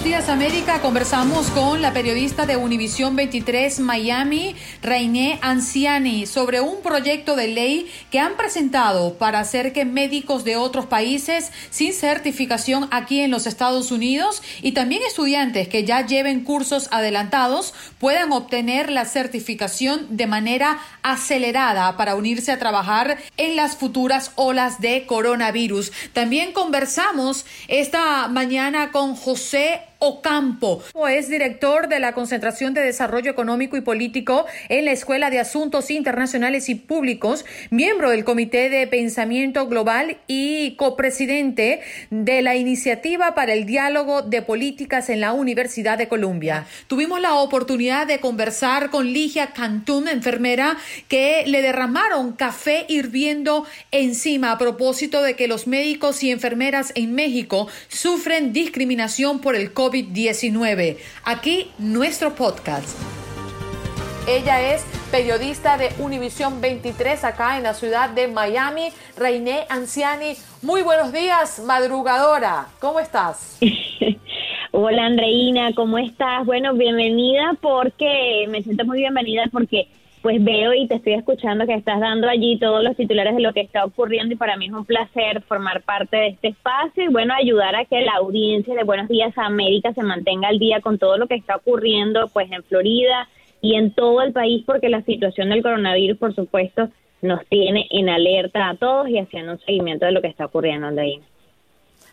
Buenos Días América conversamos con la periodista de Univisión 23 Miami, Rainé Anciani, sobre un proyecto de ley que han presentado para hacer que médicos de otros países sin certificación aquí en los Estados Unidos y también estudiantes que ya lleven cursos adelantados puedan obtener la certificación de manera acelerada para unirse a trabajar en las futuras olas de coronavirus. También conversamos esta mañana con José Ocampo, es director de la Concentración de Desarrollo Económico y Político en la Escuela de Asuntos Internacionales y Públicos, miembro del Comité de Pensamiento Global y copresidente de la Iniciativa para el Diálogo de Políticas en la Universidad de Columbia. Tuvimos la oportunidad de conversar con Ligia Cantún, enfermera, que le derramaron café hirviendo encima a propósito de que los médicos y enfermeras en México sufren discriminación por el COVID-19. Aquí nuestro podcast. Ella es periodista de Univisión 23 acá en la ciudad de Miami, Reiné Anciani. Muy buenos días, madrugadora. ¿Cómo estás? Hola Andreina, ¿cómo estás? Bueno, bienvenida porque me siento muy bienvenida porque pues veo y te estoy escuchando que estás dando allí todos los titulares de lo que está ocurriendo y para mí es un placer formar parte de este espacio y bueno, ayudar a que la audiencia de Buenos Días América se mantenga al día con todo lo que está ocurriendo pues en Florida y en todo el país porque la situación del coronavirus por supuesto nos tiene en alerta a todos y haciendo un seguimiento de lo que está ocurriendo, Andreina.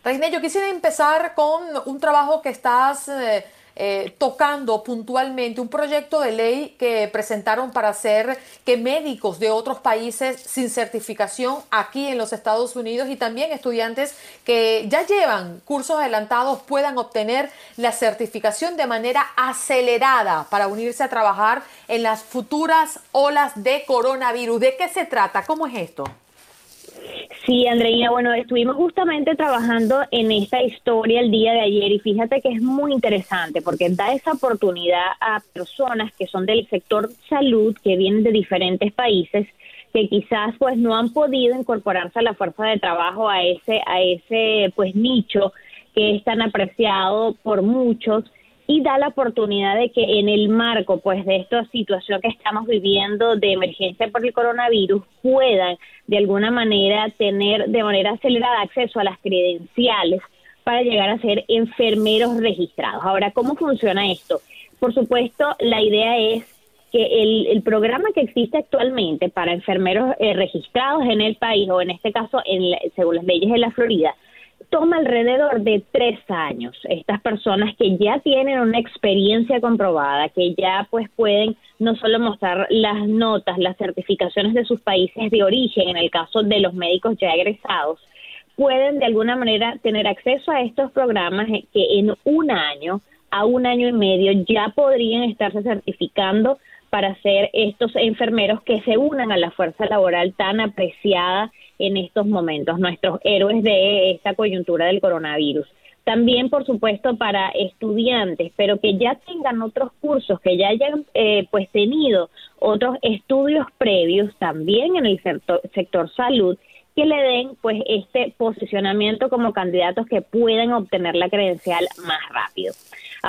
Reine, yo quisiera empezar con un trabajo que estás eh, eh, tocando puntualmente, un proyecto de ley que presentaron para hacer que médicos de otros países sin certificación aquí en los Estados Unidos y también estudiantes que ya llevan cursos adelantados puedan obtener la certificación de manera acelerada para unirse a trabajar en las futuras olas de coronavirus. ¿De qué se trata? ¿Cómo es esto? Sí, Andreina, bueno, estuvimos justamente trabajando en esta historia el día de ayer y fíjate que es muy interesante porque da esa oportunidad a personas que son del sector salud, que vienen de diferentes países, que quizás pues no han podido incorporarse a la fuerza de trabajo a ese a ese pues nicho que es tan apreciado por muchos y da la oportunidad de que en el marco pues de esta situación que estamos viviendo de emergencia por el coronavirus puedan de alguna manera tener de manera acelerada acceso a las credenciales para llegar a ser enfermeros registrados. Ahora, ¿cómo funciona esto? Por supuesto, la idea es que el, programa que existe actualmente para enfermeros eh, registrados en el país, o en este caso, en la- según las leyes de la Florida, toma alrededor de tres años. Estas personas que ya tienen una experiencia comprobada, que ya pues pueden no solo mostrar las notas, las certificaciones de sus países de origen, en el caso de los médicos ya egresados, pueden de alguna manera tener acceso a estos programas que en un año a un año y medio ya podrían estarse certificando para ser estos enfermeros que se unan a la fuerza laboral tan apreciada en estos momentos, nuestros héroes de esta coyuntura del coronavirus. También, por supuesto, para estudiantes, pero que ya tengan otros cursos, que ya hayan eh, pues tenido otros estudios previos también en el sector, sector salud que le den pues este posicionamiento como candidatos que puedan obtener la credencial más rápido.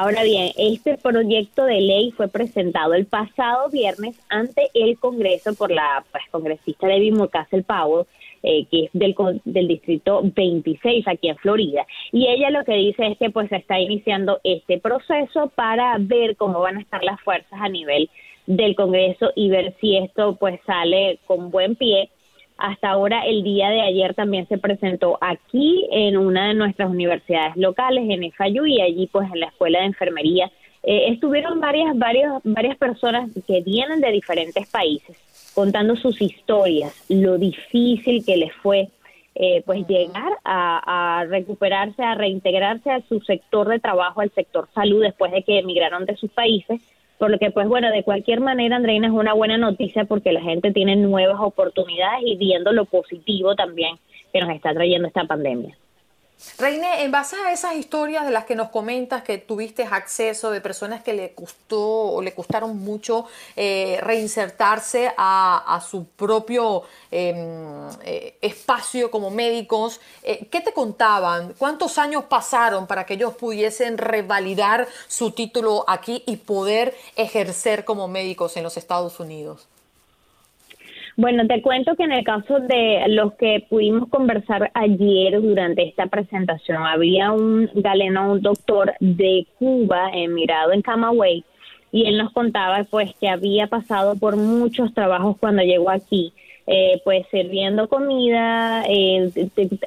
Ahora bien, este proyecto de ley fue presentado el pasado viernes ante el Congreso por la pues, congresista Debbie Murcazel Powell, eh, que es del, del distrito 26 aquí en Florida. Y ella lo que dice es que pues está iniciando este proceso para ver cómo van a estar las fuerzas a nivel del Congreso y ver si esto pues sale con buen pie hasta ahora, el día de ayer también se presentó aquí en una de nuestras universidades locales, en FAYU, y allí pues en la Escuela de Enfermería. Eh, estuvieron varias, varias, varias personas que vienen de diferentes países contando sus historias, lo difícil que les fue eh, pues llegar a, a, recuperarse, a reintegrarse a su sector de trabajo, al sector salud, después de que emigraron de sus países por lo que, pues bueno, de cualquier manera, Andreina, es una buena noticia porque la gente tiene nuevas oportunidades y viendo lo positivo también que nos está trayendo esta pandemia. Reine, en base a esas historias de las que nos comentas que tuviste acceso de personas que le costó o le costaron mucho eh, reinsertarse a, su propio em, eh, espacio como médicos, eh, ¿qué te contaban? ¿Cuántos años pasaron para que ellos pudiesen revalidar su título aquí y poder ejercer como médicos en los Estados Unidos? Bueno, te cuento que en el caso de los que pudimos conversar ayer durante esta presentación, había un galeno, un doctor de Cuba, emigrado en Camagüey, y él nos contaba pues que había pasado por muchos trabajos cuando llegó aquí, eh, pues sirviendo comida, eh,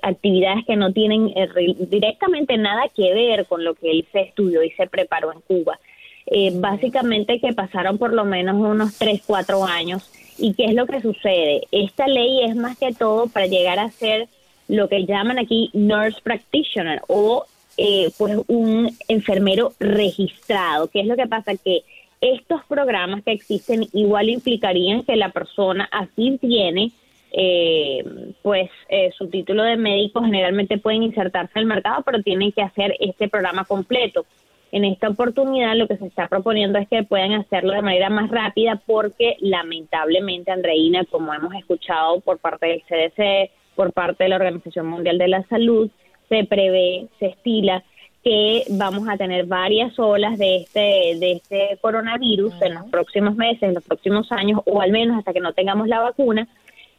actividades que no tienen eh, directamente nada que ver con lo que él se estudió y se preparó en Cuba. básicamente que pasaron por lo menos unos 3, 4 años ¿Y qué es lo que sucede? Esta ley es más que todo para llegar a ser lo que llaman aquí nurse practitioner o eh, pues un enfermero registrado. ¿Qué es lo que pasa? Que estos programas que existen igual implicarían que la persona así tiene eh, pues eh, su título de médico generalmente pueden insertarse en el mercado pero tienen que hacer este programa completo en esta oportunidad lo que se está proponiendo es que puedan hacerlo de manera más rápida porque lamentablemente, Andreina, como hemos escuchado por parte del CDC, por parte de la Organización Mundial de la Salud, se prevé, se estila que vamos a tener varias olas de este, de este coronavirus en los próximos meses, en los próximos años, o al menos hasta que no tengamos la vacuna,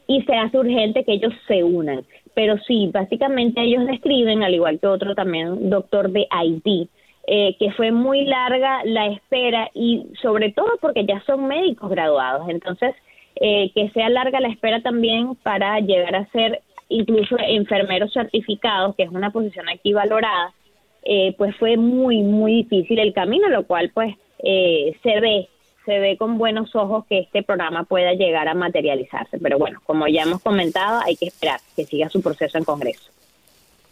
y se hace urgente que ellos se unan. Pero sí, básicamente ellos describen, al igual que otro también doctor de Haití, eh, que fue muy larga la espera y sobre todo porque ya son médicos graduados. Entonces, eh, que sea larga la espera también para llegar a ser incluso enfermeros certificados, que es una posición aquí valorada, eh, pues fue muy, muy difícil el camino, lo cual pues se ve, se ve con buenos ojos que este programa pueda llegar a materializarse. Pero bueno, como ya hemos comentado, hay que esperar que siga su proceso en Congreso.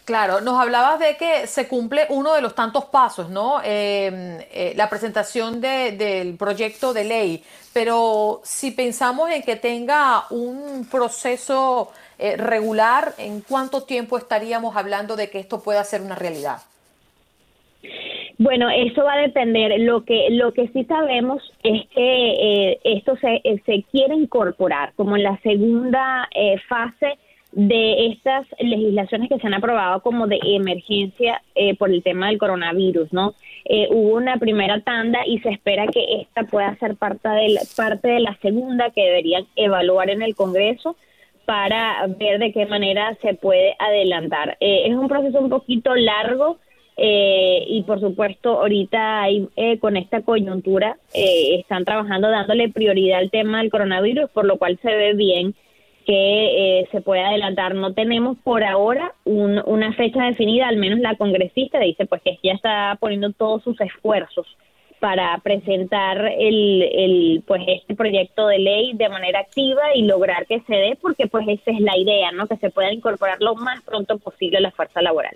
Claro, nos hablabas de que se cumple uno de los tantos pasos, ¿no? Em, eh, la presentación del proyecto de ley, pero si pensamos en que tenga un proceso eh, regular, ¿en cuánto tiempo estaríamos hablando de que esto pueda ser una realidad? Bueno, eso va a depender. Lo que lo que sí sabemos es que eh, esto se, se quiere incorporar como en la segunda fase de estas legislaciones que se han aprobado como de emergencia eh, por el tema del coronavirus, ¿no? Eh, hubo una primera tanda y se espera que esta pueda ser parte de la, parte de la segunda que deberían evaluar en el Congreso para ver de qué manera se puede adelantar. Eh, es un proceso un poquito largo y por supuesto ahorita hay, con esta coyuntura están trabajando dándole prioridad al tema del coronavirus, por lo cual se ve bien que eh, se puede adelantar. No tenemos por ahora una fecha definida, al menos la congresista dice pues que ya está poniendo todos sus esfuerzos para presentar el, el, pues este proyecto de ley de manera activa y lograr que se dé, porque pues esa es la idea, ¿no? Que se pueda incorporar lo más pronto posible a la fuerza laboral.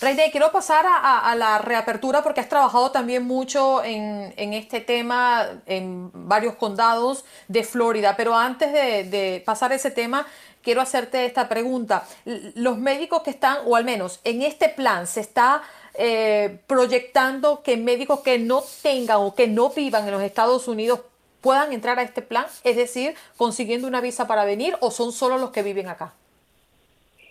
Reine, quiero pasar a, la reapertura porque has trabajado también mucho en, este tema en varios condados de Florida, pero antes de, de pasar ese tema, quiero hacerte esta pregunta. Los médicos que están, o al menos en este plan, se está eh, proyectando que médicos que no tengan o que no vivan en los Estados Unidos puedan entrar a este plan, es decir, consiguiendo una visa para venir o son solo los que viven acá?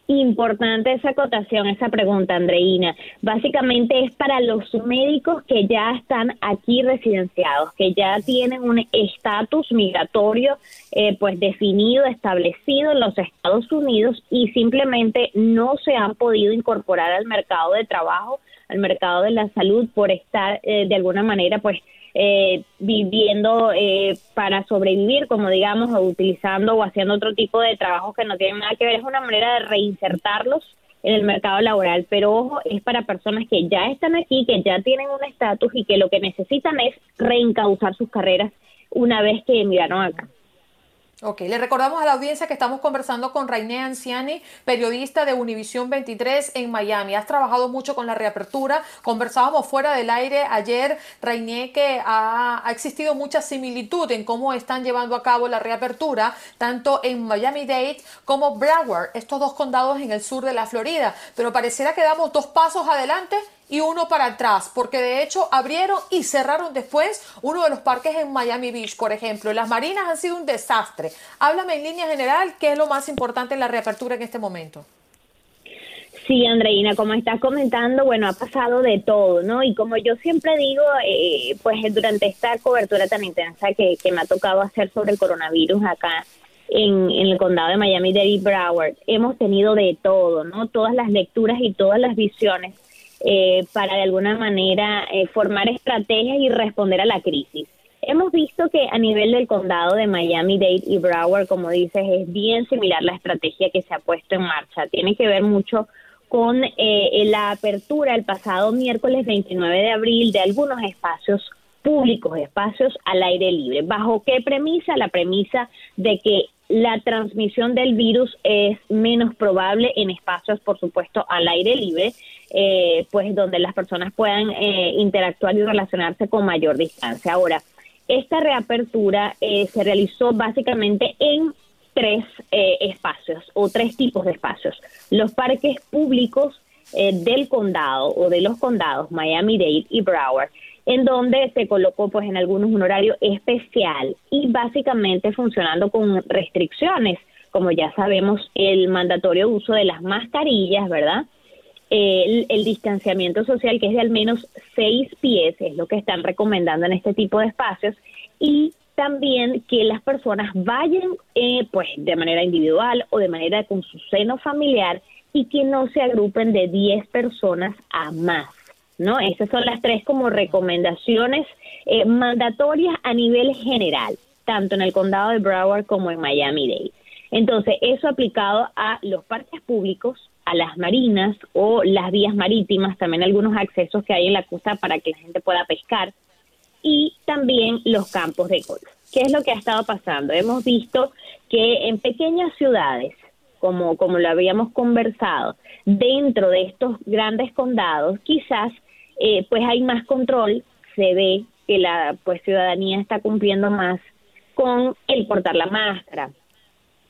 Importante esa acotación, esa pregunta, Andreina. Básicamente es para los médicos que ya están aquí residenciados, que ya tienen un estatus migratorio eh, pues definido, establecido en los Estados Unidos y simplemente no se han podido incorporar al mercado de trabajo al mercado de la salud por estar eh, de alguna manera pues eh, viviendo eh, para sobrevivir, como digamos, o utilizando o haciendo otro tipo de trabajos que no tienen nada que ver. Es una manera de reinsertarlos en el mercado laboral, pero ojo, es para personas que ya están aquí, que ya tienen un estatus y que lo que necesitan es reencauzar sus carreras una vez que emigraron acá. Ok, le recordamos a la audiencia que estamos conversando con Rainé Anciani, periodista de Univisión 23 en Miami. Has trabajado mucho con la reapertura. Conversábamos fuera del aire ayer, Rainé, que ha, existido mucha similitud en cómo están llevando a cabo la reapertura, tanto en Miami-Dade como Broward, estos dos condados en el sur de la Florida. Pero pareciera que damos dos pasos adelante y uno para atrás, porque de hecho abrieron y cerraron después uno de los parques en Miami Beach, por ejemplo. Las marinas han sido un desastre. Háblame en línea general qué es lo más importante en la reapertura en este momento. Sí, Andreina, como estás comentando, bueno, ha pasado de todo, ¿no? Y como yo siempre digo, eh, pues durante esta cobertura tan intensa que, me ha tocado hacer sobre el coronavirus acá en, en el condado de Miami-Dade Broward, hemos tenido de todo, ¿no? Todas las lecturas y todas las visiones eh, para de alguna manera eh, formar estrategias y responder a la crisis. Hemos visto que a nivel del condado de Miami-Dade y Broward, como dices, es bien similar la estrategia que se ha puesto en marcha. Tiene que ver mucho con eh, la apertura el pasado miércoles 29 de abril de algunos espacios públicos, espacios al aire libre. ¿Bajo qué premisa? La premisa de que la transmisión del virus es menos probable en espacios, por supuesto, al aire libre, eh, pues donde las personas puedan eh, interactuar y relacionarse con mayor distancia. Ahora, esta reapertura eh, se realizó básicamente en tres espacios o tres tipos de espacios. Los parques públicos del condado o de los condados Miami-Dade y Broward en donde se colocó pues en algunos un horario especial y básicamente funcionando con restricciones, como ya sabemos, el mandatorio uso de las mascarillas, ¿verdad? El, el, distanciamiento social, que es de al menos seis pies, es lo que están recomendando en este tipo de espacios, y también que las personas vayan eh, pues de manera individual o de manera con su seno familiar y que no se agrupen de 10 personas a más. ¿no? Esas son las tres como recomendaciones eh, mandatorias a nivel general, tanto en el condado de Broward como en Miami-Dade. Entonces, eso aplicado a los parques públicos, a las marinas o las vías marítimas, también algunos accesos que hay en la costa para que la gente pueda pescar, y también los campos de golf. ¿Qué es lo que ha estado pasando? Hemos visto que en pequeñas ciudades, como, como lo habíamos conversado, dentro de estos grandes condados, quizás eh, pues hay más control, se ve que la pues ciudadanía está cumpliendo más con el portar la máscara,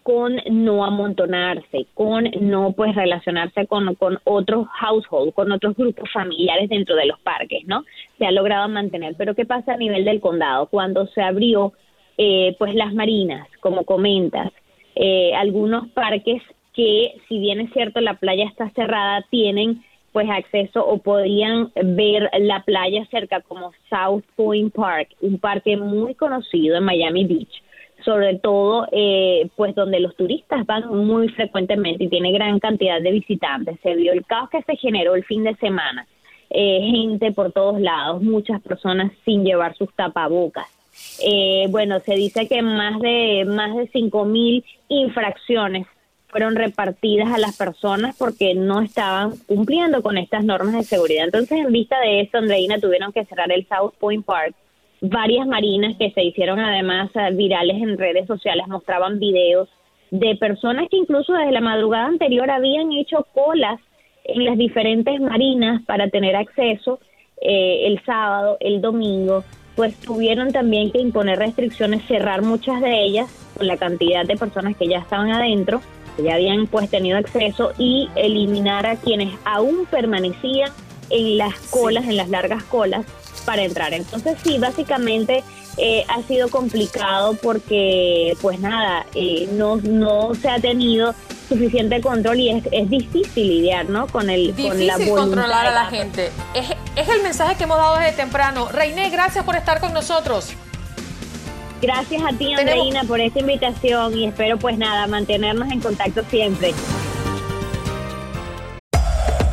con no amontonarse, con no pues relacionarse con, con otros households, con otros grupos familiares dentro de los parques, ¿no? Se ha logrado mantener. Pero ¿qué pasa a nivel del condado? Cuando se abrió eh, pues las marinas, como comentas, eh, algunos parques que si bien es cierto la playa está cerrada, tienen pues acceso o podían ver la playa cerca como South Point Park, un parque muy conocido en Miami Beach, sobre todo eh, pues donde los turistas van muy frecuentemente y tiene gran cantidad de visitantes. Se vio el caos que se generó el fin de semana, eh, gente por todos lados, muchas personas sin llevar sus tapabocas. Eh, bueno, se dice que más de más de cinco mil infracciones fueron repartidas a las personas porque no estaban cumpliendo con estas normas de seguridad. Entonces, en vista de eso, Andreina tuvieron que cerrar el South Point Park. Varias marinas que se hicieron además eh, virales en redes sociales mostraban videos de personas que incluso desde la madrugada anterior habían hecho colas en las diferentes marinas para tener acceso eh, el sábado, el domingo, pues tuvieron también que imponer restricciones, cerrar muchas de ellas con la cantidad de personas que ya estaban adentro, que ya habían pues tenido acceso y eliminar a quienes aún permanecían en las colas, en las largas colas para entrar. Entonces sí, básicamente eh, ha sido complicado porque pues nada, eh, no, no se ha tenido suficiente control y es, es difícil lidiar, ¿no? Con el difícil con la controlar a la gente. Es, es el mensaje que hemos dado desde temprano. Reiné, gracias por estar con nosotros. Gracias a ti, Andreina, por esta invitación y espero pues nada, mantenernos en contacto siempre.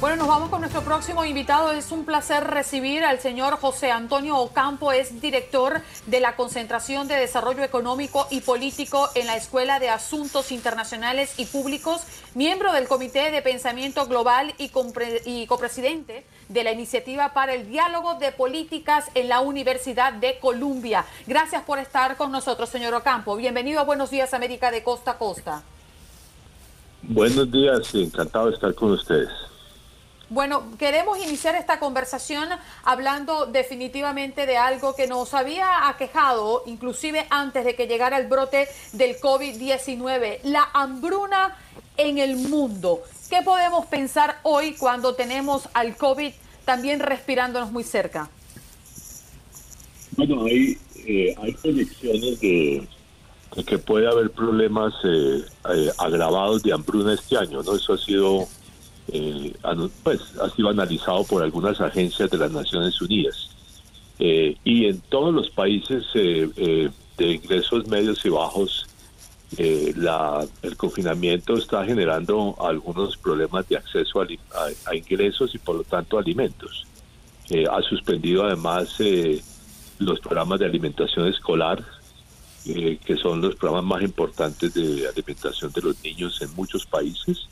Bueno, nos vamos con nuestro próximo invitado. Es un placer recibir al señor José Antonio Ocampo, es director de la Concentración de Desarrollo Económico y Político en la Escuela de Asuntos Internacionales y Públicos, miembro del Comité de Pensamiento Global y, y copresidente de la Iniciativa para el Diálogo de Políticas en la Universidad de Columbia. Gracias por estar con nosotros, señor Ocampo. Bienvenido a Buenos Días América de Costa a Costa. Buenos días, encantado de estar con ustedes. Bueno, queremos iniciar esta conversación hablando definitivamente de algo que nos había aquejado, inclusive antes de que llegara el brote del COVID-19, la hambruna en el mundo. ¿Qué podemos pensar hoy cuando tenemos al COVID también respirándonos muy cerca? Bueno, hay, eh, hay de, que puede haber problemas eh, eh, agravados de hambruna este año, ¿no? Eso ha sido eh, pues ha sido analizado por algunas agencias de las Naciones Unidas. Eh, y en todos los países eh, de ingresos medios y bajos, el confinamiento está generando algunos problemas de acceso a, ingresos y por lo tanto alimentos. ha suspendido además los programas de alimentación escolar, que son los programas más importantes de alimentación de los niños en muchos países.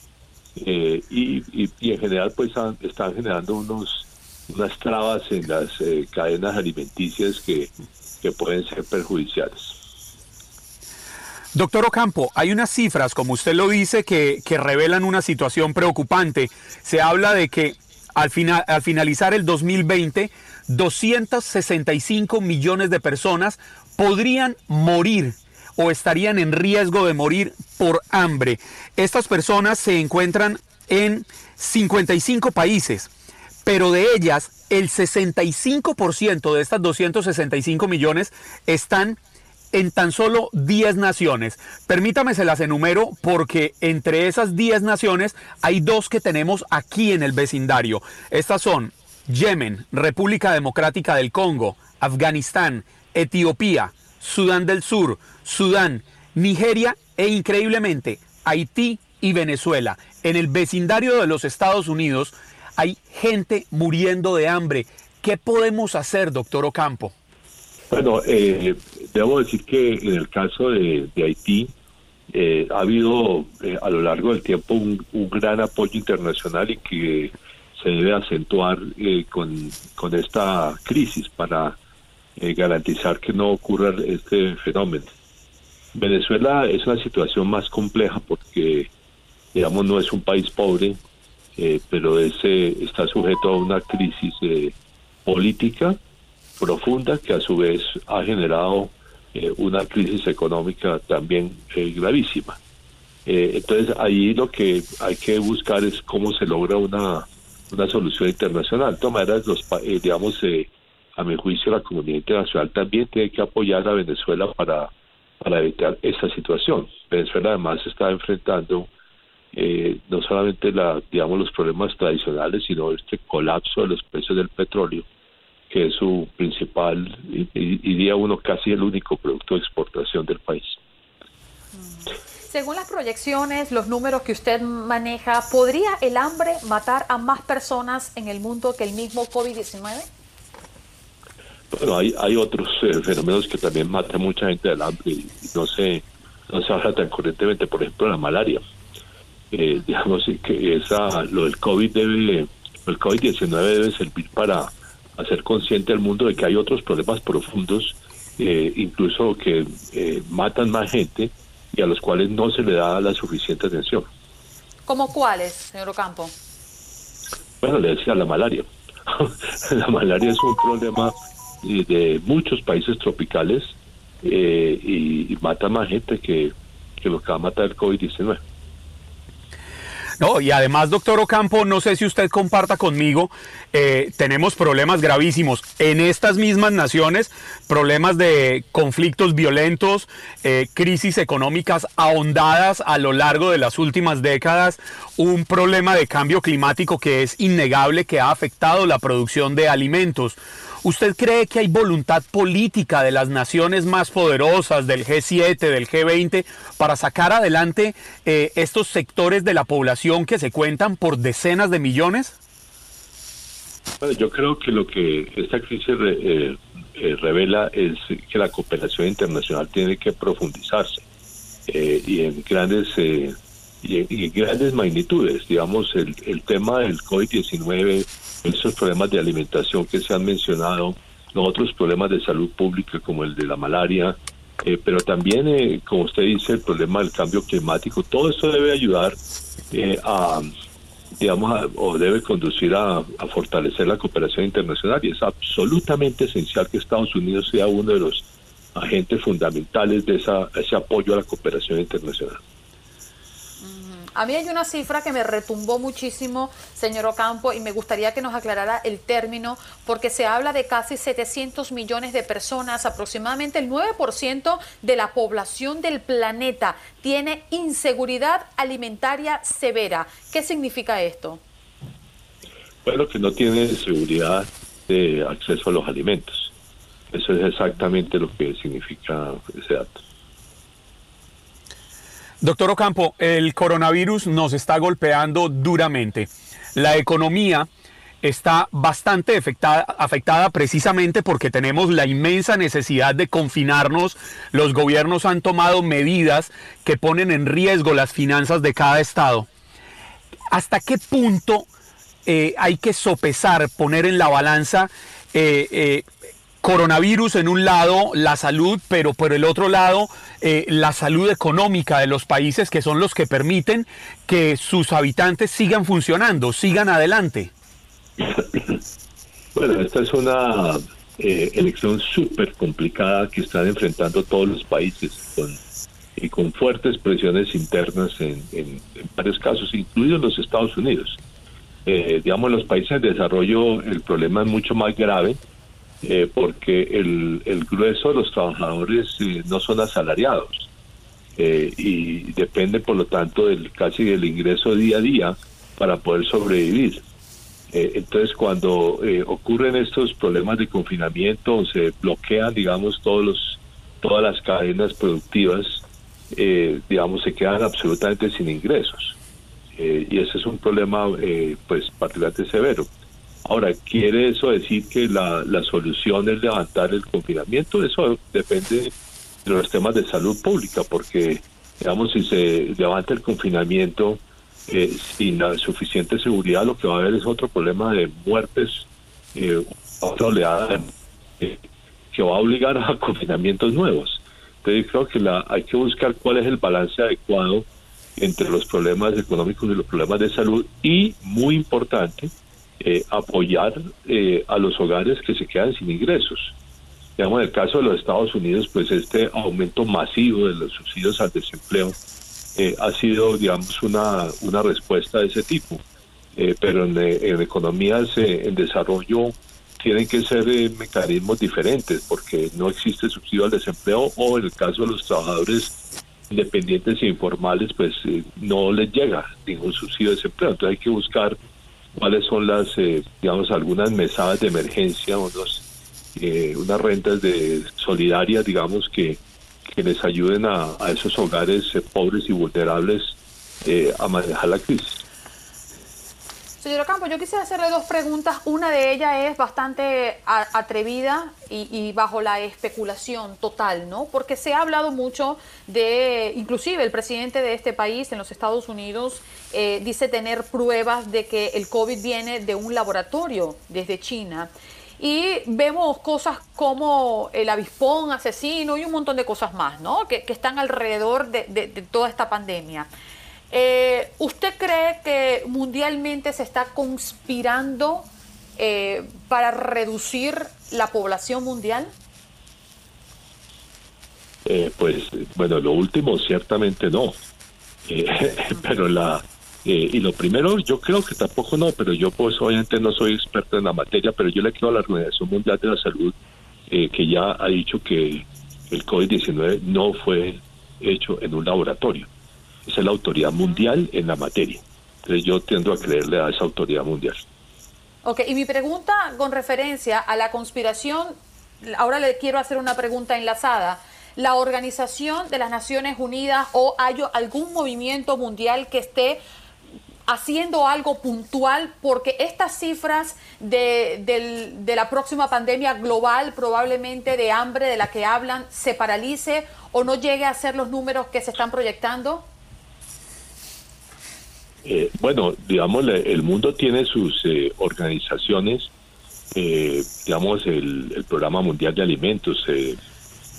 Eh, y, en general pues están generando unos unas trabas en las eh, cadenas alimenticias que, pueden ser perjudiciales. Doctor Ocampo, hay unas cifras, como usted lo dice, que, que revelan una situación preocupante. Se habla de que al, final, al finalizar el 2020, 265 millones de personas podrían morir o estarían en riesgo de morir por hambre. Estas personas se encuentran en 55 países, pero de ellas el 65% de estas 265 millones están en tan solo 10 naciones. Permítame se las enumero porque entre esas 10 naciones hay dos que tenemos aquí en el vecindario. Estas son Yemen, República Democrática del Congo, Afganistán, Etiopía, Sudán del Sur, Sudán, Nigeria e increíblemente Haití y Venezuela. En el vecindario de los Estados Unidos hay gente muriendo de hambre. ¿Qué podemos hacer, doctor Ocampo? Bueno, eh, debo decir que en el caso de, Haití eh, ha habido eh, a lo largo del tiempo un, gran apoyo internacional y que se debe acentuar con, con esta crisis para eh, garantizar que no ocurra este fenómeno. Venezuela es una situación más compleja porque, digamos, no es un país pobre, eh, pero ese está sujeto a una crisis eh, política profunda que a su vez ha generado una crisis económica también gravísima. entonces ahí lo que hay que buscar es cómo se logra una, una solución internacional. De todas maneras, los, digamos, a mi juicio la comunidad internacional también tiene que apoyar a Venezuela para, para evitar esa situación. Venezuela además está enfrentando eh, no solamente la, digamos, los problemas tradicionales, sino este colapso de los precios del petróleo, que es su principal, y, y diría uno casi el único producto de exportación del país. Según las proyecciones, los números que usted maneja, ¿podría el hambre matar a más personas en el mundo que el mismo COVID-19? Bueno, hay, hay otros eh, fenómenos que también matan mucha gente del hambre y no se, no se habla tan corrientemente, por ejemplo, la malaria. Eh, digamos que esa, lo del COVID debe, el COVID-19 debe servir para hacer consciente al mundo de que hay otros problemas profundos, eh, incluso que matan más gente y a los cuales no se le da la suficiente atención. ¿Como cuáles, señor Ocampo? Bueno, le decía la malaria. la malaria es un problema de muchos países tropicales eh, y, mata más gente que, que lo que va a matar el COVID-19. No, y además, doctor Ocampo, no sé si usted comparta conmigo, eh, tenemos problemas gravísimos en estas mismas naciones, problemas de conflictos violentos, eh, crisis económicas ahondadas a lo largo de las últimas décadas, un problema de cambio climático que es innegable que ha afectado la producción de alimentos. ¿Usted cree que hay voluntad política de las naciones más poderosas, del G7, del G20, para sacar adelante eh, estos sectores de la población que se cuentan por decenas de millones? Yo creo que lo que esta crisis eh, eh, revela es que la cooperación internacional tiene que profundizarse y en grandes y en, grandes magnitudes. Digamos, el, el tema del COVID-19 esos problemas de alimentación que se han mencionado, los otros problemas de salud pública como el de la malaria, eh, pero también, eh, como usted dice, el problema del cambio climático, todo eso debe ayudar eh, a, digamos, o debe conducir a, fortalecer la cooperación internacional y es absolutamente esencial que Estados Unidos sea uno de los agentes fundamentales de esa, ese apoyo a la cooperación internacional. A mí hay una cifra que me retumbó muchísimo, señor Ocampo, y me gustaría que nos aclarara el término, porque se habla de casi 700 millones de personas, aproximadamente el 9% de la población del planeta tiene inseguridad alimentaria severa. ¿Qué significa esto? Bueno, que no tiene seguridad de acceso a los alimentos. Eso es exactamente lo que significa ese dato. Doctor Ocampo, el coronavirus nos está golpeando duramente. La economía está bastante afectada, afectada, precisamente porque tenemos la inmensa necesidad de confinarnos. Los gobiernos han tomado medidas que ponen en riesgo las finanzas de cada estado. ¿Hasta qué punto eh, hay que sopesar, poner en la balanza eh, eh, coronavirus en un lado, la salud, pero por el otro lado, eh, la salud económica de los países que son los que permiten que sus habitantes sigan funcionando, sigan adelante. Bueno, esta es una eh, elección súper complicada que están enfrentando todos los países con, y con fuertes presiones internas en, varios casos, incluidos los Estados Unidos. Eh, digamos, los países en desarrollo el problema es mucho más grave eh, porque el, el, grueso de los trabajadores eh, no son asalariados eh, y depende por lo tanto del casi del ingreso día a día para poder sobrevivir. entonces cuando ocurren estos problemas de confinamiento se bloquean digamos todos los todas las cadenas productivas digamos se quedan absolutamente sin ingresos y ese es un problema pues particularmente severo Ahora, ¿quiere eso decir que la, la solución es levantar el confinamiento? Eso depende de los temas de salud pública, porque, digamos, si se levanta el confinamiento eh, sin la suficiente seguridad, lo que va a haber es otro problema de muertes, eh, otra oleada eh, que va a obligar a confinamientos nuevos. Entonces, creo que la, hay que buscar cuál es el balance adecuado entre los problemas económicos y los problemas de salud y, muy importante, eh, apoyar eh, a los hogares que se quedan sin ingresos. Digamos, en el caso de los Estados Unidos, pues este aumento masivo de los subsidios al desempleo eh, ha sido, digamos, una, una respuesta de ese tipo. pero en, economías en desarrollo tienen que ser mecanismos diferentes porque no existe subsidio al desempleo o en el caso de los trabajadores independientes e informales, pues eh, no les llega ningún subsidio de desempleo. Entonces hay que buscar cuáles son las, eh, digamos, algunas mesadas de emergencia, unos, eh, unas rentas de solidarias, digamos, que, que les ayuden a, a esos hogares eh, pobres y vulnerables a manejar la crisis. Señor Ocampo, yo quisiera hacerle dos preguntas. Una de ellas es bastante atrevida y, bajo la especulación total, ¿no? Porque se ha hablado mucho de, inclusive el presidente de este país, en los Estados Unidos, eh, dice tener pruebas de que el COVID viene de un laboratorio desde China. Y vemos cosas como el avispón asesino y un montón de cosas más, ¿no? Que, que están alrededor de- de- de toda esta pandemia. Eh, ¿Usted cree que mundialmente se está conspirando eh, para reducir la población mundial? Eh, pues bueno, lo último ciertamente no. Eh, pero la eh, y lo primero yo creo que tampoco no, pero yo pues obviamente no soy experto en la materia, pero yo le creo a la Organización Mundial de la Salud eh, que ya ha dicho que el COVID-19 no fue hecho en un laboratorio. Es la autoridad mundial en la materia. Entonces yo tiendo a creerle a esa autoridad mundial. Ok, y mi pregunta con referencia a la conspiración, ahora le quiero hacer una pregunta enlazada. ¿La Organización de las Naciones Unidas o hay algún movimiento mundial que esté haciendo algo puntual? Porque estas cifras de, del- de la próxima pandemia global, probablemente de hambre de la que hablan, se paralice o no llegue a ser los números que se están proyectando? Eh, bueno, digamos, el mundo tiene sus eh, organizaciones, eh, digamos, el, el Programa Mundial de Alimentos, eh,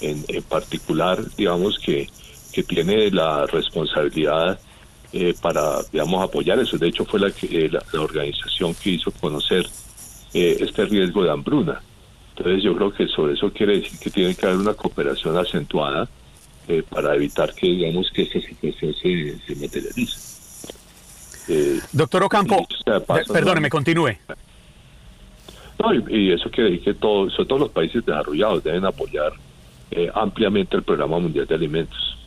en, en particular, digamos, que, que tiene la responsabilidad eh, para, digamos, apoyar eso. De hecho, fue la, que, la, organización que hizo conocer este riesgo de hambruna. Entonces, yo creo que sobre eso quiere decir que tiene que haber una cooperación acentuada para evitar que, digamos, que esta situación se, se materialice. Eh, Doctor Ocampo, perdóneme, continúe. No, y, y eso quiere decir que todos, sobre todo los países desarrollados deben apoyar eh, ampliamente el Programa Mundial de Alimentos.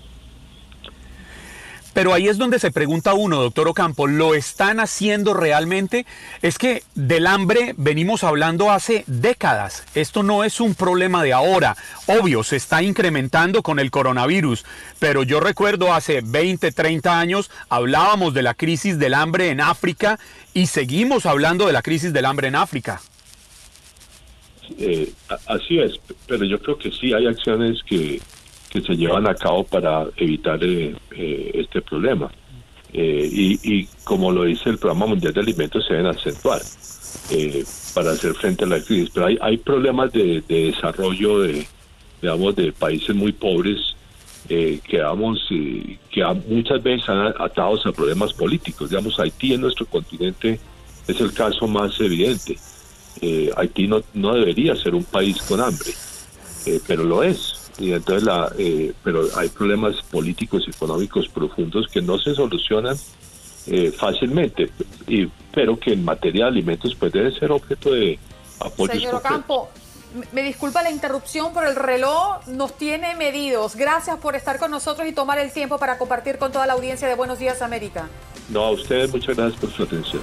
Pero ahí es donde se pregunta uno, doctor Ocampo, ¿lo están haciendo realmente? Es que del hambre venimos hablando hace décadas. Esto no es un problema de ahora. Obvio, se está incrementando con el coronavirus. Pero yo recuerdo hace 20, 30 años hablábamos de la crisis del hambre en África y seguimos hablando de la crisis del hambre en África. Eh, así es, pero yo creo que sí hay acciones que, que se llevan a cabo para evitar eh, eh, este problema. Eh, y, como lo dice el Programa Mundial de Alimentos, se deben acentuar para hacer frente a la crisis. Pero hay, hay problemas de, de desarrollo de, digamos, de países muy pobres que, vamos, que muchas veces están atados a problemas políticos. Digamos, Haití en nuestro continente es el caso más evidente. Haití no, no debería ser un país con hambre, pero lo es. Y entonces la, eh, pero hay problemas políticos y económicos profundos que no se solucionan eh, fácilmente, y, pero que en materia de alimentos pues deben ser objeto de apoyos Señor. Ocampo, me- me disculpa la interrupción, pero el reloj nos tiene medidos. Gracias por estar con nosotros y tomar el tiempo para compartir con toda la audiencia de Buenos Días América. No, a ustedes muchas gracias por su atención.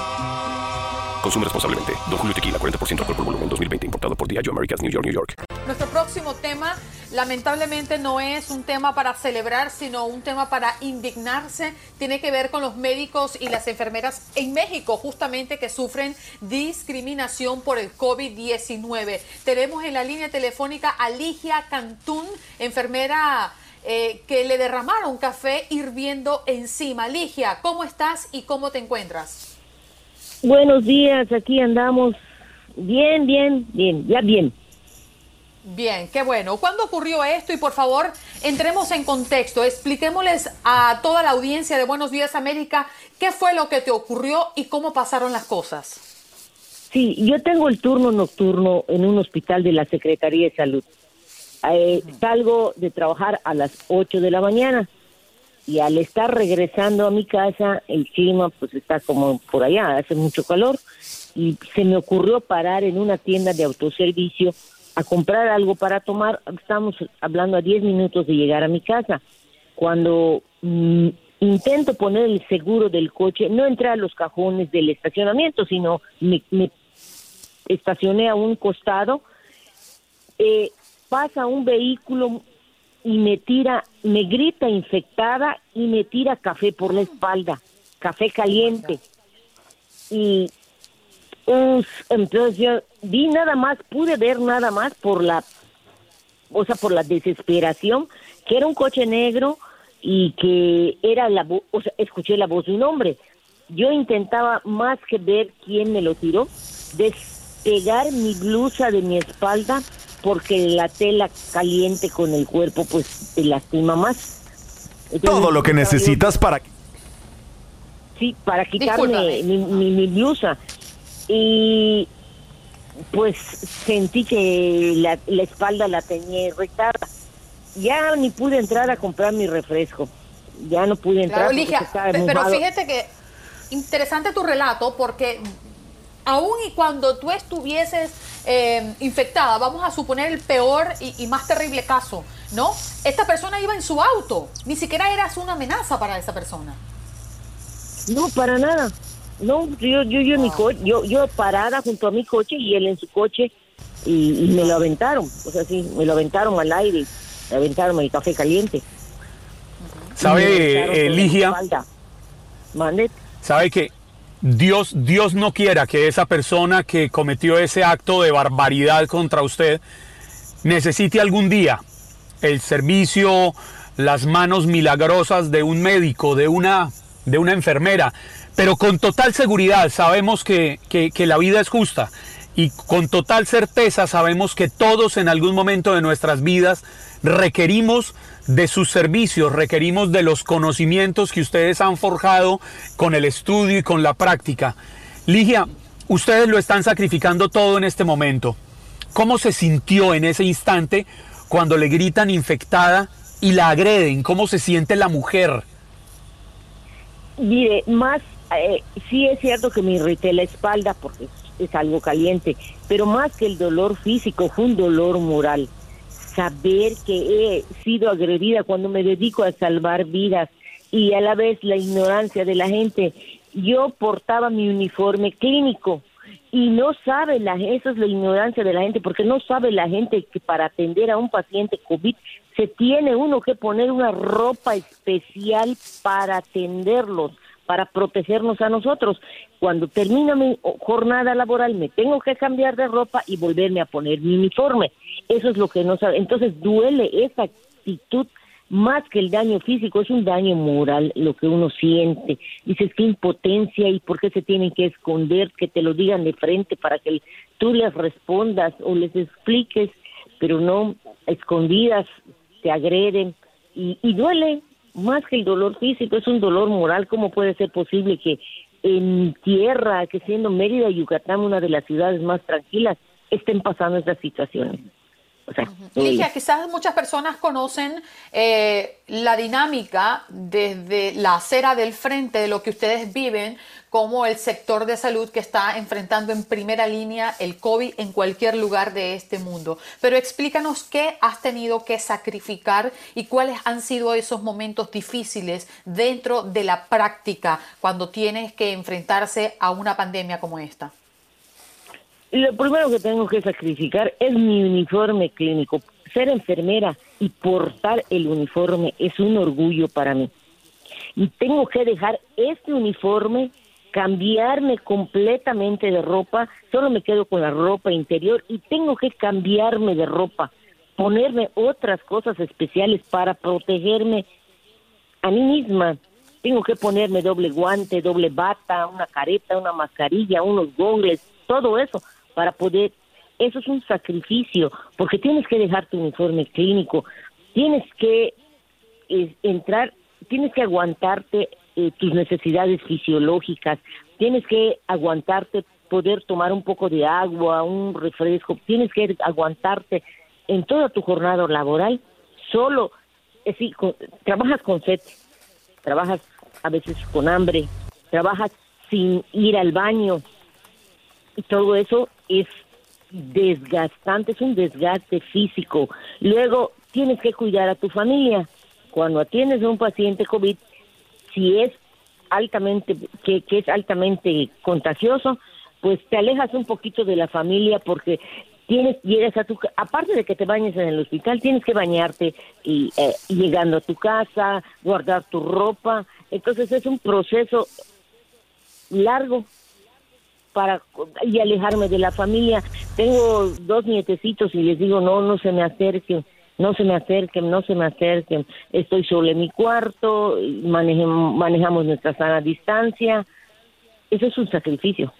Consume responsablemente. Don Julio Tequila, 40% alcohol por volumen, 2020. Importado por Diageo Americas, New York, New York. Nuestro próximo tema, lamentablemente, no es un tema para celebrar, sino un tema para indignarse. Tiene que ver con los médicos y las enfermeras en México, justamente que sufren discriminación por el COVID-19. Tenemos en la línea telefónica a Ligia Cantún, enfermera eh, que le derramaron café hirviendo encima. Ligia, ¿cómo estás y cómo te encuentras? Buenos días, aquí andamos. Bien, bien, bien, ya bien. Bien, qué bueno. ¿Cuándo ocurrió esto? Y por favor, entremos en contexto. Expliquémosles a toda la audiencia de Buenos Días América qué fue lo que te ocurrió y cómo pasaron las cosas. Sí, yo tengo el turno nocturno en un hospital de la Secretaría de Salud. Eh, salgo de trabajar a las 8 de la mañana y al estar regresando a mi casa, el clima pues está como por allá, hace mucho calor y se me ocurrió parar en una tienda de autoservicio a comprar algo para tomar. Estamos hablando a 10 minutos de llegar a mi casa. Cuando mm, intento poner el seguro del coche, no entré a los cajones del estacionamiento, sino me, me estacioné a un costado. Eh, pasa un vehículo y me tira, me grita infectada y me tira café por la espalda, café caliente. Y entonces yo vi nada más, pude ver nada más por la, o sea, por la desesperación, que era un coche negro y que era la voz, o sea, escuché la voz de un hombre. Yo intentaba más que ver quién me lo tiró, despegar mi blusa de mi espalda porque la tela caliente con el cuerpo pues te lastima más. Todo lo que necesitas para... Sí, para quitarme mi, mi, blusa. Y pues sentí que la, espalda la tenía irritada. Ya ni pude entrar a comprar mi refresco. Ya no pude entrar. pero fíjate que interesante tu relato porque aún y cuando tú estuvieses eh, infectada, vamos a suponer el peor y, más terrible caso, ¿no? Esta persona iba en su auto, ni siquiera eras una amenaza para esa persona. No, para nada. No, yo, yo, yo, mi yo, yo parada junto a mi coche y él en su coche y, me lo aventaron. O sea, sí, me lo aventaron al aire, me aventaron el café caliente. ¿Sabe, Ligia? ¿Sabe que Dios, Dios no quiera que esa persona que cometió ese acto de barbaridad contra usted necesite algún día el servicio, las manos milagrosas de un médico, de una, de una enfermera. Pero con total seguridad sabemos que, que, que la vida es justa y con total certeza sabemos que todos en algún momento de nuestras vidas requerimos de sus servicios, requerimos de los conocimientos que ustedes han forjado con el estudio y con la práctica. Ligia, ustedes lo están sacrificando todo en este momento. ¿Cómo se sintió en ese instante cuando le gritan infectada y la agreden? ¿Cómo se siente la mujer? Mire, más, eh, sí es cierto que me irrité la espalda porque es algo caliente, pero más que el dolor físico fue un dolor moral saber que he sido agredida cuando me dedico a salvar vidas y a la vez la ignorancia de la gente. Yo portaba mi uniforme clínico y no sabe la eso es la ignorancia de la gente porque no sabe la gente que para atender a un paciente COVID se tiene uno que poner una ropa especial para atenderlos para protegernos a nosotros. Cuando termino mi jornada laboral me tengo que cambiar de ropa y volverme a poner mi uniforme. Eso es lo que no sabe. Entonces duele esa actitud más que el daño físico, es un daño moral lo que uno siente. Dices qué impotencia y por qué se tienen que esconder, que te lo digan de frente para que tú les respondas o les expliques, pero no escondidas, te agreden y duele, más que el dolor físico, es un dolor moral. ¿Cómo puede ser posible que en tierra, que siendo Mérida Yucatán una de las ciudades más tranquilas, estén pasando estas situaciones? O sea, quizás muchas personas conocen eh, la dinámica desde la acera del frente de lo que ustedes viven como el sector de salud que está enfrentando en primera línea el COVID en cualquier lugar de este mundo. Pero explícanos qué has tenido que sacrificar y cuáles han sido esos momentos difíciles dentro de la práctica cuando tienes que enfrentarse a una pandemia como esta. Lo primero que tengo que sacrificar es mi uniforme clínico. Ser enfermera y portar el uniforme es un orgullo para mí. Y tengo que dejar este uniforme cambiarme completamente de ropa, solo me quedo con la ropa interior y tengo que cambiarme de ropa, ponerme otras cosas especiales para protegerme a mí misma. Tengo que ponerme doble guante, doble bata, una careta, una mascarilla, unos gongles, todo eso para poder eso es un sacrificio, porque tienes que dejar tu uniforme clínico, tienes que eh, entrar, tienes que aguantarte eh, tus necesidades fisiológicas, tienes que aguantarte poder tomar un poco de agua, un refresco, tienes que aguantarte en toda tu jornada laboral, solo, es decir, trabajas con sed, trabajas a veces con hambre, trabajas sin ir al baño, todo eso es desgastante, es un desgaste físico. Luego tienes que cuidar a tu familia. Cuando atiendes a un paciente COVID, si es altamente, que, que es altamente contagioso, pues te alejas un poquito de la familia porque tienes llegas a tu aparte de que te bañes en el hospital tienes que bañarte y eh, llegando a tu casa guardar tu ropa entonces es un proceso largo para y alejarme de la familia. Tengo dos nietecitos y les digo no no se me acerquen no se me acerquen, no se me acerquen, estoy solo en mi cuarto, manejamos nuestra sana distancia, eso es un sacrificio.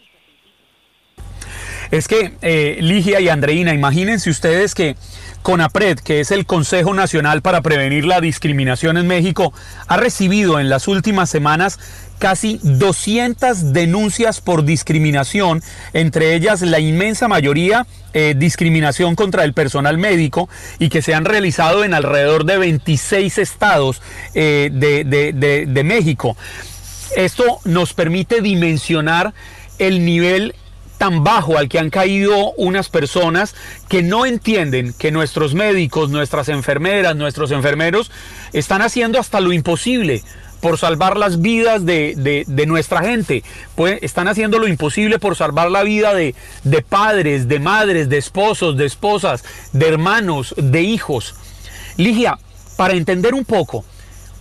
Es que, eh, Ligia y Andreina, imagínense ustedes que CONAPRED, que es el Consejo Nacional para Prevenir la Discriminación en México, ha recibido en las últimas semanas casi 200 denuncias por discriminación, entre ellas la inmensa mayoría eh, discriminación contra el personal médico y que se han realizado en alrededor de 26 estados eh, de, de México. Esto nos permite dimensionar el nivel tan bajo al que han caído unas personas que no entienden que nuestros médicos, nuestras enfermeras, nuestros enfermeros están haciendo hasta lo imposible por salvar las vidas de, nuestra gente. Pues están haciendo lo imposible por salvar la vida de, de padres, de madres, de esposos, de esposas, de hermanos, de hijos. Ligia, para entender un poco,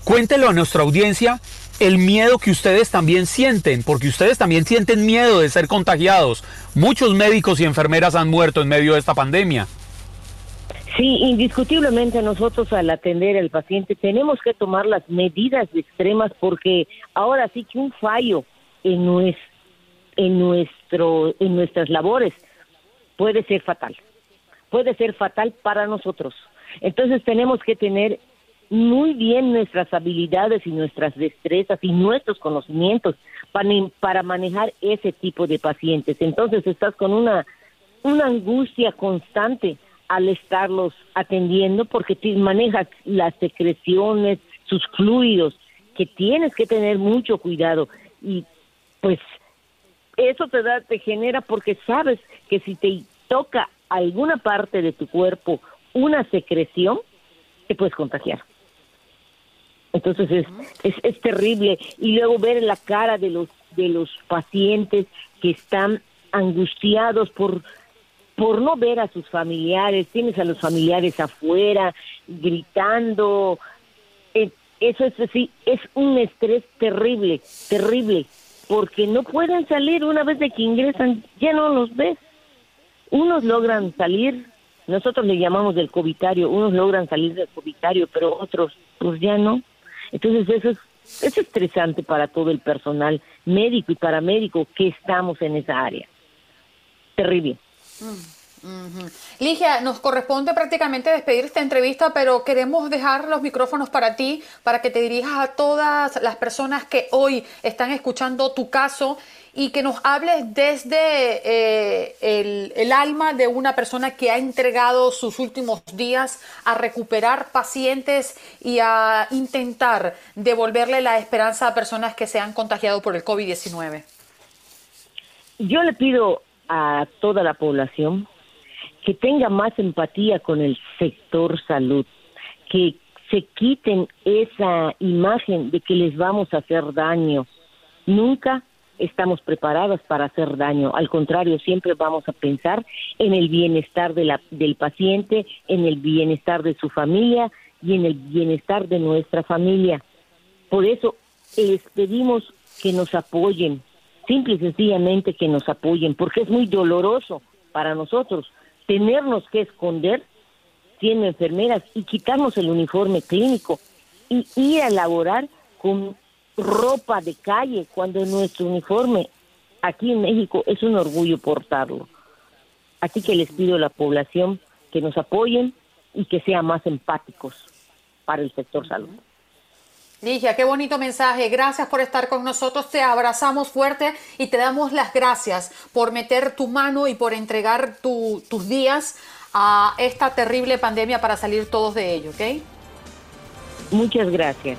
cuéntelo a nuestra audiencia el miedo que ustedes también sienten, porque ustedes también sienten miedo de ser contagiados. Muchos médicos y enfermeras han muerto en medio de esta pandemia. Sí, indiscutiblemente nosotros al atender al paciente tenemos que tomar las medidas extremas porque ahora sí que un fallo en, nuestro, en, nuestro, en nuestras labores puede ser fatal, puede ser fatal para nosotros. Entonces tenemos que tener muy bien nuestras habilidades y nuestras destrezas y nuestros conocimientos para, para manejar ese tipo de pacientes. Entonces estás con una, una angustia constante al estarlos atendiendo porque te manejas las secreciones, sus fluidos, que tienes que tener mucho cuidado y pues eso te da, te genera porque sabes que si te toca alguna parte de tu cuerpo una secreción, te puedes contagiar. Entonces es, es, es, terrible. Y luego ver la cara de los, de los pacientes que están angustiados por, por no ver a sus familiares. Tienes a los familiares afuera gritando. Eh, eso es así, es un estrés terrible, terrible, porque no pueden salir una vez de que ingresan, ya no los ves. Unos logran salir, nosotros le llamamos del covitario, unos logran salir del covitario, pero otros pues ya no. Entonces eso es, es estresante para todo el personal médico y paramédico que estamos en esa área. Terrible. Mm, Ligia, nos corresponde prácticamente despedir esta entrevista, pero queremos dejar los micrófonos para ti, para que te dirijas a todas las personas que hoy están escuchando tu caso y que nos hables desde eh, el, alma de una persona que ha entregado sus últimos días a recuperar pacientes y a intentar devolverle la esperanza a personas que se han contagiado por el COVID-19. Yo le pido a toda la población que tenga más empatía con el sector salud, que se quiten esa imagen de que les vamos a hacer daño. Nunca estamos preparadas para hacer daño. Al contrario, siempre vamos a pensar en el bienestar de la, del paciente, en el bienestar de su familia y en el bienestar de nuestra familia. Por eso les pedimos que nos apoyen, simple y sencillamente que nos apoyen, porque es muy doloroso para nosotros tenernos que esconder siendo enfermeras y quitarnos el uniforme clínico y ir a laborar con ropa de calle cuando nuestro uniforme aquí en México es un orgullo portarlo. Así que les pido a la población que nos apoyen y que sean más empáticos para el sector salud. Ligia, qué bonito mensaje. Gracias por estar con nosotros. Te abrazamos fuerte y te damos las gracias por meter tu mano y por entregar tus días a esta terrible pandemia para salir todos de ello, ¿ok? Muchas gracias.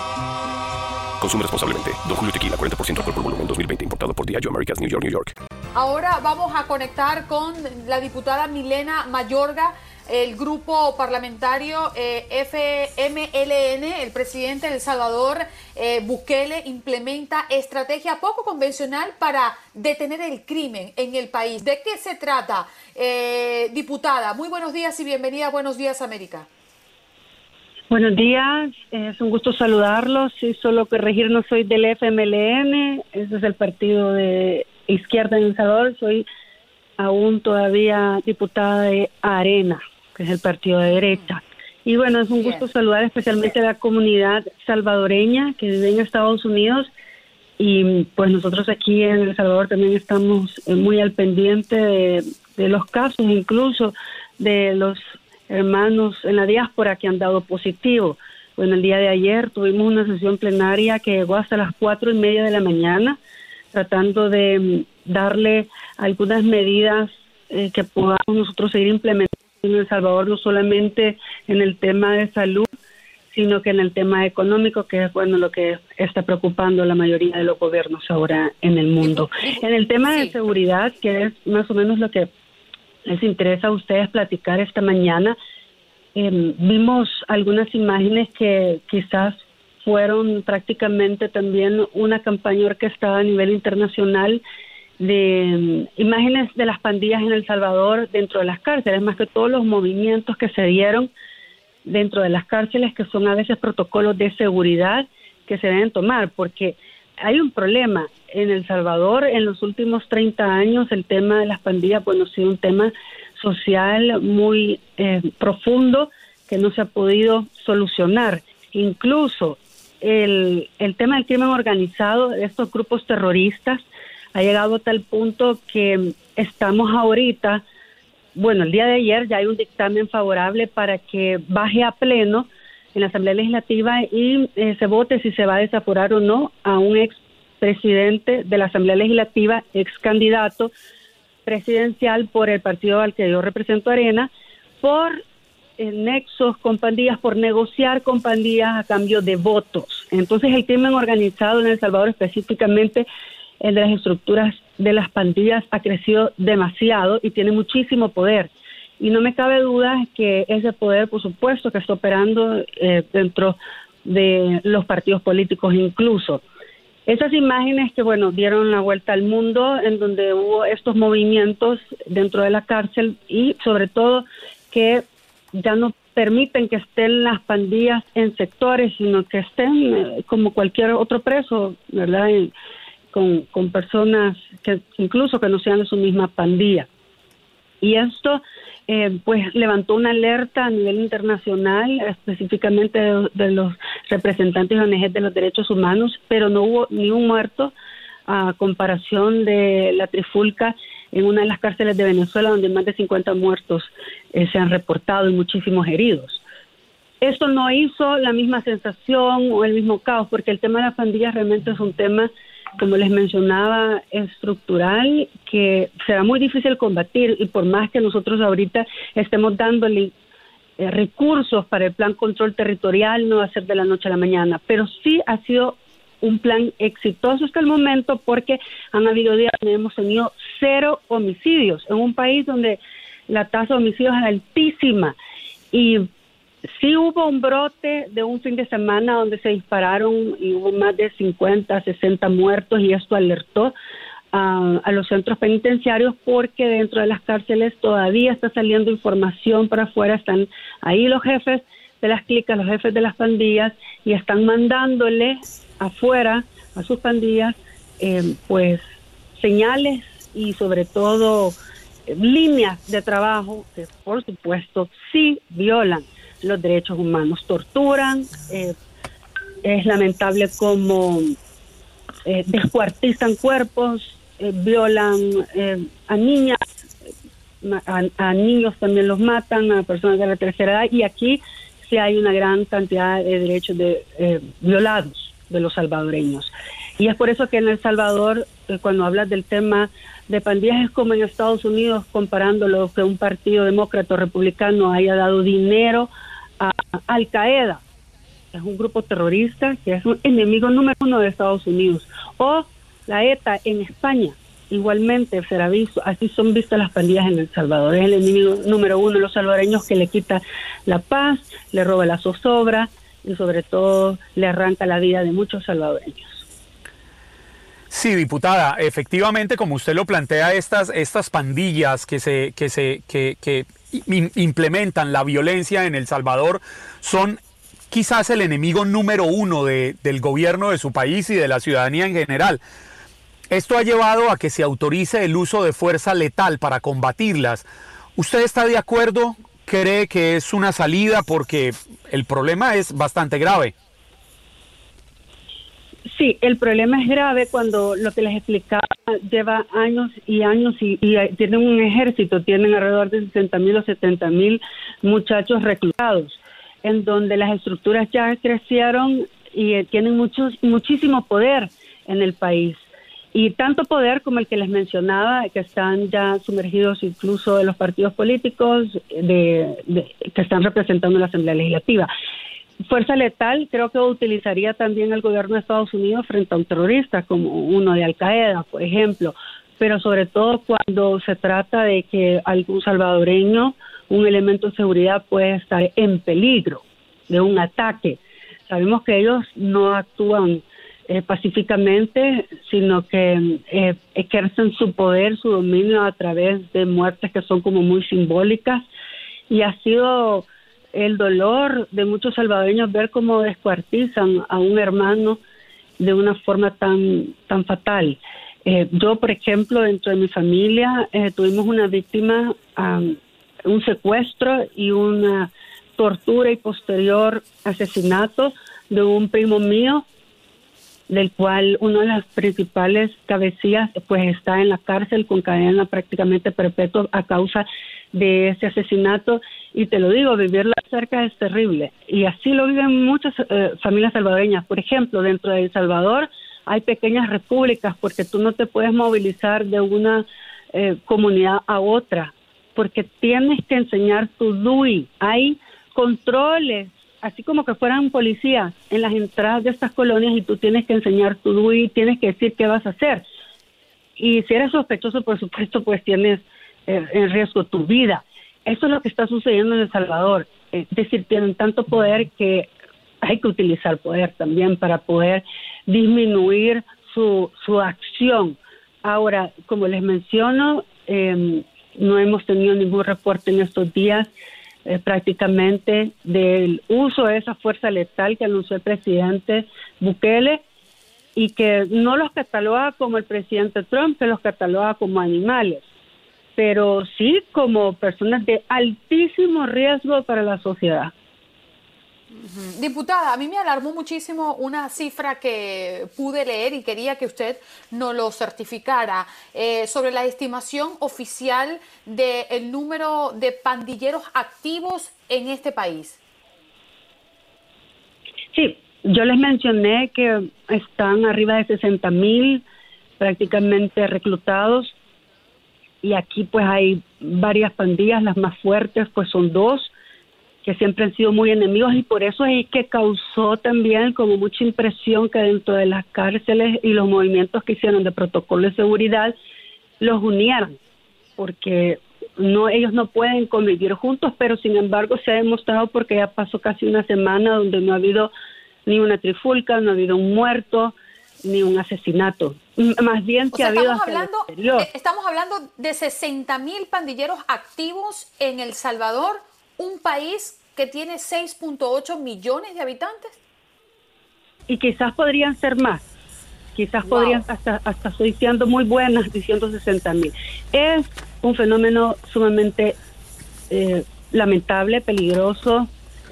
Consume responsablemente. Don Julio Tequila, 40% alcohol por volumen, 2020. Importado por Diageo Americas, New York, New York. Ahora vamos a conectar con la diputada Milena Mayorga, el grupo parlamentario eh, FMLN, el presidente de El Salvador, eh, Bukele, implementa estrategia poco convencional para detener el crimen en el país. ¿De qué se trata, eh, diputada? Muy buenos días y bienvenida Buenos Días, América. Buenos días, es un gusto saludarlos. Sí, solo corregirnos, soy del FMLN, ese es el partido de izquierda en El Salvador. Soy aún todavía diputada de Arena, que es el partido de derecha. Y bueno, es un gusto saludar especialmente a la comunidad salvadoreña que vive en Estados Unidos. Y pues nosotros aquí en El Salvador también estamos eh, muy al pendiente de, de los casos, incluso de los hermanos en la diáspora que han dado positivo. Bueno, el día de ayer tuvimos una sesión plenaria que llegó hasta las cuatro y media de la mañana, tratando de mm, darle algunas medidas eh, que podamos nosotros seguir implementando en El Salvador, no solamente en el tema de salud, sino que en el tema económico, que es bueno lo que está preocupando a la mayoría de los gobiernos ahora en el mundo. En el tema de seguridad, que es más o menos lo que les interesa a ustedes platicar esta mañana. Eh, vimos algunas imágenes que quizás fueron prácticamente también una campaña orquestada a nivel internacional de mm, imágenes de las pandillas en El Salvador dentro de las cárceles, más que todos los movimientos que se dieron dentro de las cárceles, que son a veces protocolos de seguridad que se deben tomar, porque hay un problema. En El Salvador en los últimos 30 años el tema de las pandillas bueno ha sido un tema social muy eh, profundo que no se ha podido solucionar. Incluso el, el tema del crimen organizado de estos grupos terroristas ha llegado a tal punto que estamos ahorita bueno el día de ayer ya hay un dictamen favorable para que baje a pleno en la Asamblea Legislativa y eh, se vote si se va a desaforar o no a un ex presidente de la Asamblea Legislativa, ex candidato presidencial por el partido al que yo represento Arena, por eh, nexos con pandillas, por negociar con pandillas a cambio de votos. Entonces el crimen organizado en El Salvador, específicamente el de las estructuras de las pandillas, ha crecido demasiado y tiene muchísimo poder y no me cabe duda que ese poder, por supuesto, que está operando eh, dentro de los partidos políticos incluso. Esas imágenes que, bueno, dieron la vuelta al mundo, en donde hubo estos movimientos dentro de la cárcel y sobre todo que ya no permiten que estén las pandillas en sectores, sino que estén eh, como cualquier otro preso, ¿verdad? con, con personas que incluso que no sean de su misma pandilla. Y esto eh, pues levantó una alerta a nivel internacional, específicamente de, los representantes de ONG de los derechos humanos, pero no hubo ni un muerto a comparación de la trifulca en una de las cárceles de Venezuela, donde más de 50 muertos eh, se han reportado y muchísimos heridos. Esto no hizo la misma sensación o el mismo caos, porque el tema de las pandillas realmente es un tema como les mencionaba, estructural que será muy difícil combatir y por más que nosotros ahorita estemos dándole eh, recursos para el plan control territorial, no va a ser de la noche a la mañana, pero sí ha sido un plan exitoso hasta el momento porque han habido días donde hemos tenido cero homicidios en un país donde la tasa de homicidios es altísima y Sí hubo un brote de un fin de semana donde se dispararon y hubo más de 50, 60 muertos y esto alertó a, a los centros penitenciarios porque dentro de las cárceles todavía está saliendo información para afuera, están ahí los jefes de las clicas, los jefes de las pandillas y están mandándole afuera a sus pandillas eh, pues señales y sobre todo eh, líneas de trabajo que por supuesto sí violan los derechos humanos, torturan, eh, es lamentable como eh, descuartizan cuerpos, eh, violan eh, a niñas, a, a niños también los matan, a personas de la tercera edad, y aquí sí hay una gran cantidad de derechos de, violados de los salvadoreños. Y es por eso que en El Salvador, cuando hablas del tema de pandillas, es como en Estados Unidos, comparándolo que un partido demócrata o republicano haya dado dinero Al Qaeda, es un grupo terrorista que es un enemigo número uno de Estados Unidos. O la ETA en España, igualmente será visto, así son vistas las pandillas en El Salvador. Es el enemigo número uno de los salvadoreños que le quita la paz, le roba la zozobra y sobre todo le arranca la vida de muchos salvadoreños. Sí, diputada, efectivamente, como usted lo plantea, estas, estas pandillas que se, que se, que, que implementan la violencia en El Salvador son quizás el enemigo número uno de- del gobierno de su país y de la ciudadanía en general. Esto ha llevado a que se autorice el uso de fuerza letal para combatirlas. ¿Usted está de acuerdo? ¿Cree que es una salida? Porque el problema es bastante grave. Sí, el problema es grave cuando lo que les explicaba lleva años y años y, hay- tienen un ejército, tienen alrededor de 60 mil o 70 mil muchachos reclutados, en donde las estructuras ya crecieron y eh, tienen muchos, muchísimo poder en el país. Y tanto poder como el que les mencionaba, que están ya sumergidos incluso en los partidos políticos de, de- que están representando en la Asamblea Legislativa. Fuerza letal creo que utilizaría también el gobierno de Estados Unidos frente a un terrorista como uno de Al Qaeda, por ejemplo, pero sobre todo cuando se trata de que algún salvadoreño, un elemento de seguridad puede estar en peligro de un ataque. Sabemos que ellos no actúan eh, pacíficamente, sino que eh, ejercen su poder, su dominio a través de muertes que son como muy simbólicas y ha sido el dolor de muchos salvadoreños ver cómo descuartizan a un hermano de una forma tan tan fatal. Eh, yo, por ejemplo, dentro de mi familia eh, tuvimos una víctima, un secuestro y una tortura y posterior asesinato de un primo mío, del cual uno de las principales cabecillas pues está en la cárcel con cadena prácticamente perpetua a causa de ese asesinato y te lo digo, vivirla cerca es terrible y así lo viven muchas eh, familias salvadoreñas. Por ejemplo, dentro de El Salvador hay pequeñas repúblicas porque tú no te puedes movilizar de una eh, comunidad a otra porque tienes que enseñar tu DUI. Hay controles, así como que fueran policías en las entradas de estas colonias y tú tienes que enseñar tu DUI, tienes que decir qué vas a hacer. Y si eres sospechoso, por supuesto, pues tienes en riesgo tu vida. Eso es lo que está sucediendo en El Salvador. Es decir, tienen tanto poder que hay que utilizar poder también para poder disminuir su, su acción. Ahora, como les menciono, eh, no hemos tenido ningún reporte en estos días eh, prácticamente del uso de esa fuerza letal que anunció el presidente Bukele y que no los cataloga como el presidente Trump, que los cataloga como animales, pero sí como personas de altísimo riesgo para la sociedad. Diputada, a mí me alarmó muchísimo una cifra que pude leer y quería que usted nos lo certificara eh, sobre la estimación oficial del número de pandilleros activos en este país. Sí, yo les mencioné que están arriba de 60 mil prácticamente reclutados y aquí pues hay varias pandillas, las más fuertes pues son dos que siempre han sido muy enemigos y por eso es que causó también como mucha impresión que dentro de las cárceles y los movimientos que hicieron de protocolo de seguridad los unieran, porque no ellos no pueden convivir juntos, pero sin embargo se ha demostrado porque ya pasó casi una semana donde no ha habido ni una trifulca, no ha habido un muerto, ni un asesinato. Más bien O que sea, ha habido estamos el eh, estamos hablando de 60 mil pandilleros activos en El Salvador, un país que tiene 6.8 millones de habitantes. y quizás podrían ser más. Quizás podrían, hasta, hasta estoy siendo muy buenas diciendo 60 mil. Es un fenómeno sumamente eh, lamentable, peligroso,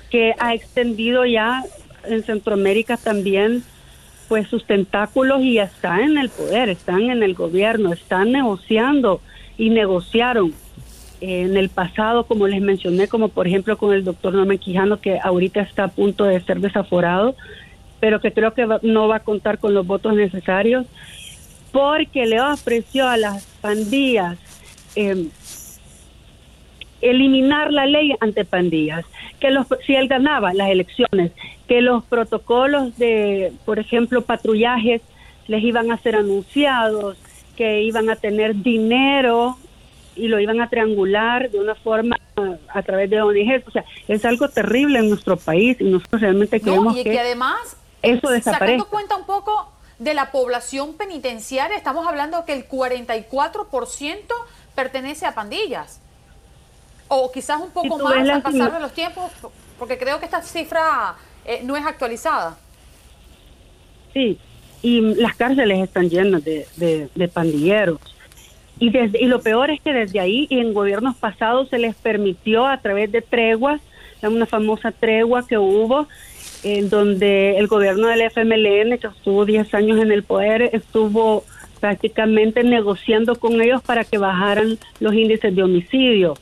que ha extendido ya en Centroamérica también pues sus tentáculos y está en el poder, están en el gobierno, están negociando y negociaron eh, en el pasado, como les mencioné, como por ejemplo con el doctor Norman Quijano, que ahorita está a punto de ser desaforado, pero que creo que no va a contar con los votos necesarios, porque le ofreció a las pandillas eh, eliminar la ley ante pandillas, que los, si él ganaba las elecciones, que los protocolos de, por ejemplo, patrullajes les iban a ser anunciados, que iban a tener dinero y lo iban a triangular de una forma a través de ONGs. O sea, es algo terrible en nuestro país y nosotros realmente No, queremos y que, que además, eso desaparezca. sacando cuenta un poco de la población penitenciaria, estamos hablando que el 44% pertenece a pandillas. O quizás un poco más al pasar de los tiempos, porque creo que esta cifra eh, no es actualizada. Sí, y las cárceles están llenas de, de- de pandilleros. Y, desde, y lo peor es que desde ahí y en gobiernos pasados se les permitió a través de treguas, una famosa tregua que hubo, en donde el gobierno del FMLN, que estuvo 10 años en el poder, estuvo prácticamente negociando con ellos para que bajaran los índices de homicidio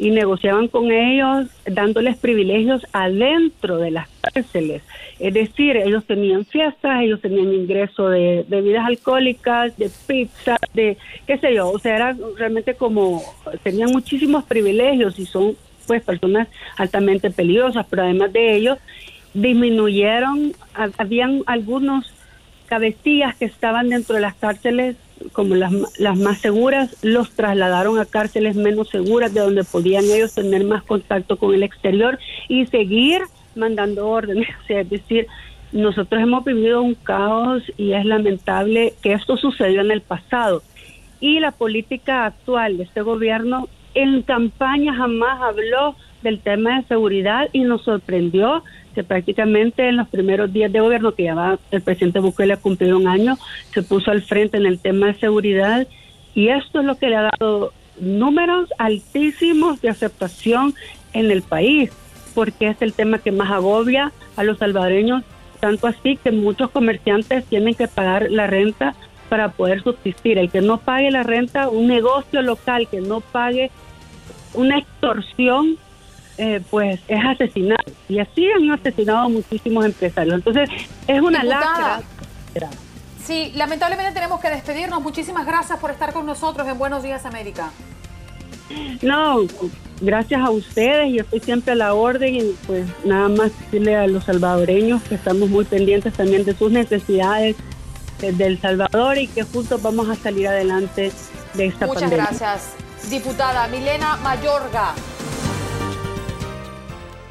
y negociaban con ellos dándoles privilegios adentro de las cárceles. Es decir, ellos tenían fiestas, ellos tenían ingreso de bebidas alcohólicas, de pizza, de qué sé yo, o sea, era realmente como, tenían muchísimos privilegios y son pues personas altamente peligrosas, pero además de ello, disminuyeron, ha- habían algunos cabecillas que estaban dentro de las cárceles como las, las más seguras, los trasladaron a cárceles menos seguras, de donde podían ellos tener más contacto con el exterior y seguir mandando órdenes. O sea, es decir, nosotros hemos vivido un caos y es lamentable que esto sucedió en el pasado. Y la política actual de este gobierno en campaña jamás habló del tema de seguridad y nos sorprendió que prácticamente en los primeros días de gobierno que ya va el presidente Bukele a cumplir un año, se puso al frente en el tema de seguridad y esto es lo que le ha dado números altísimos de aceptación en el país, porque es el tema que más agobia a los salvadoreños, tanto así que muchos comerciantes tienen que pagar la renta para poder subsistir. El que no pague la renta, un negocio local que no pague una extorsión, eh, pues es asesinado. Y así han asesinado a muchísimos empresarios. Entonces, es una Diputada. lacra. Sí, lamentablemente tenemos que despedirnos. Muchísimas gracias por estar con nosotros en Buenos Días América. No, gracias a ustedes, yo estoy siempre a la orden y pues nada más decirle a los salvadoreños que estamos muy pendientes también de sus necesidades desde El Salvador y que juntos vamos a salir adelante de esta Muchas pandemia. gracias, diputada Milena Mayorga.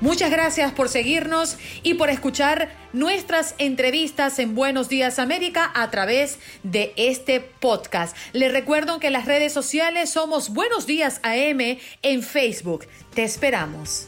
Muchas gracias por seguirnos y por escuchar nuestras entrevistas en Buenos Días América a través de este podcast. Les recuerdo que las redes sociales somos Buenos Días AM en Facebook. Te esperamos.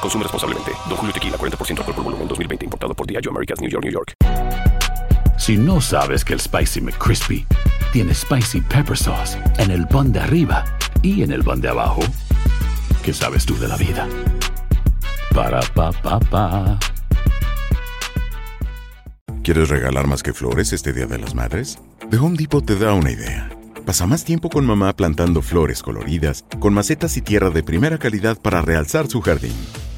Consume responsablemente. Don Julio Tequila, 40% alcohol por volumen, 2020. Importado por Diageo Americas, New York, New York. Si no sabes que el Spicy McCrispy tiene Spicy Pepper Sauce en el pan de arriba y en el pan de abajo, ¿qué sabes tú de la vida? Para, pa, pa, pa. ¿Quieres regalar más que flores este Día de las Madres? The Home Depot te da una idea. Pasa más tiempo con mamá plantando flores coloridas, con macetas y tierra de primera calidad para realzar su jardín.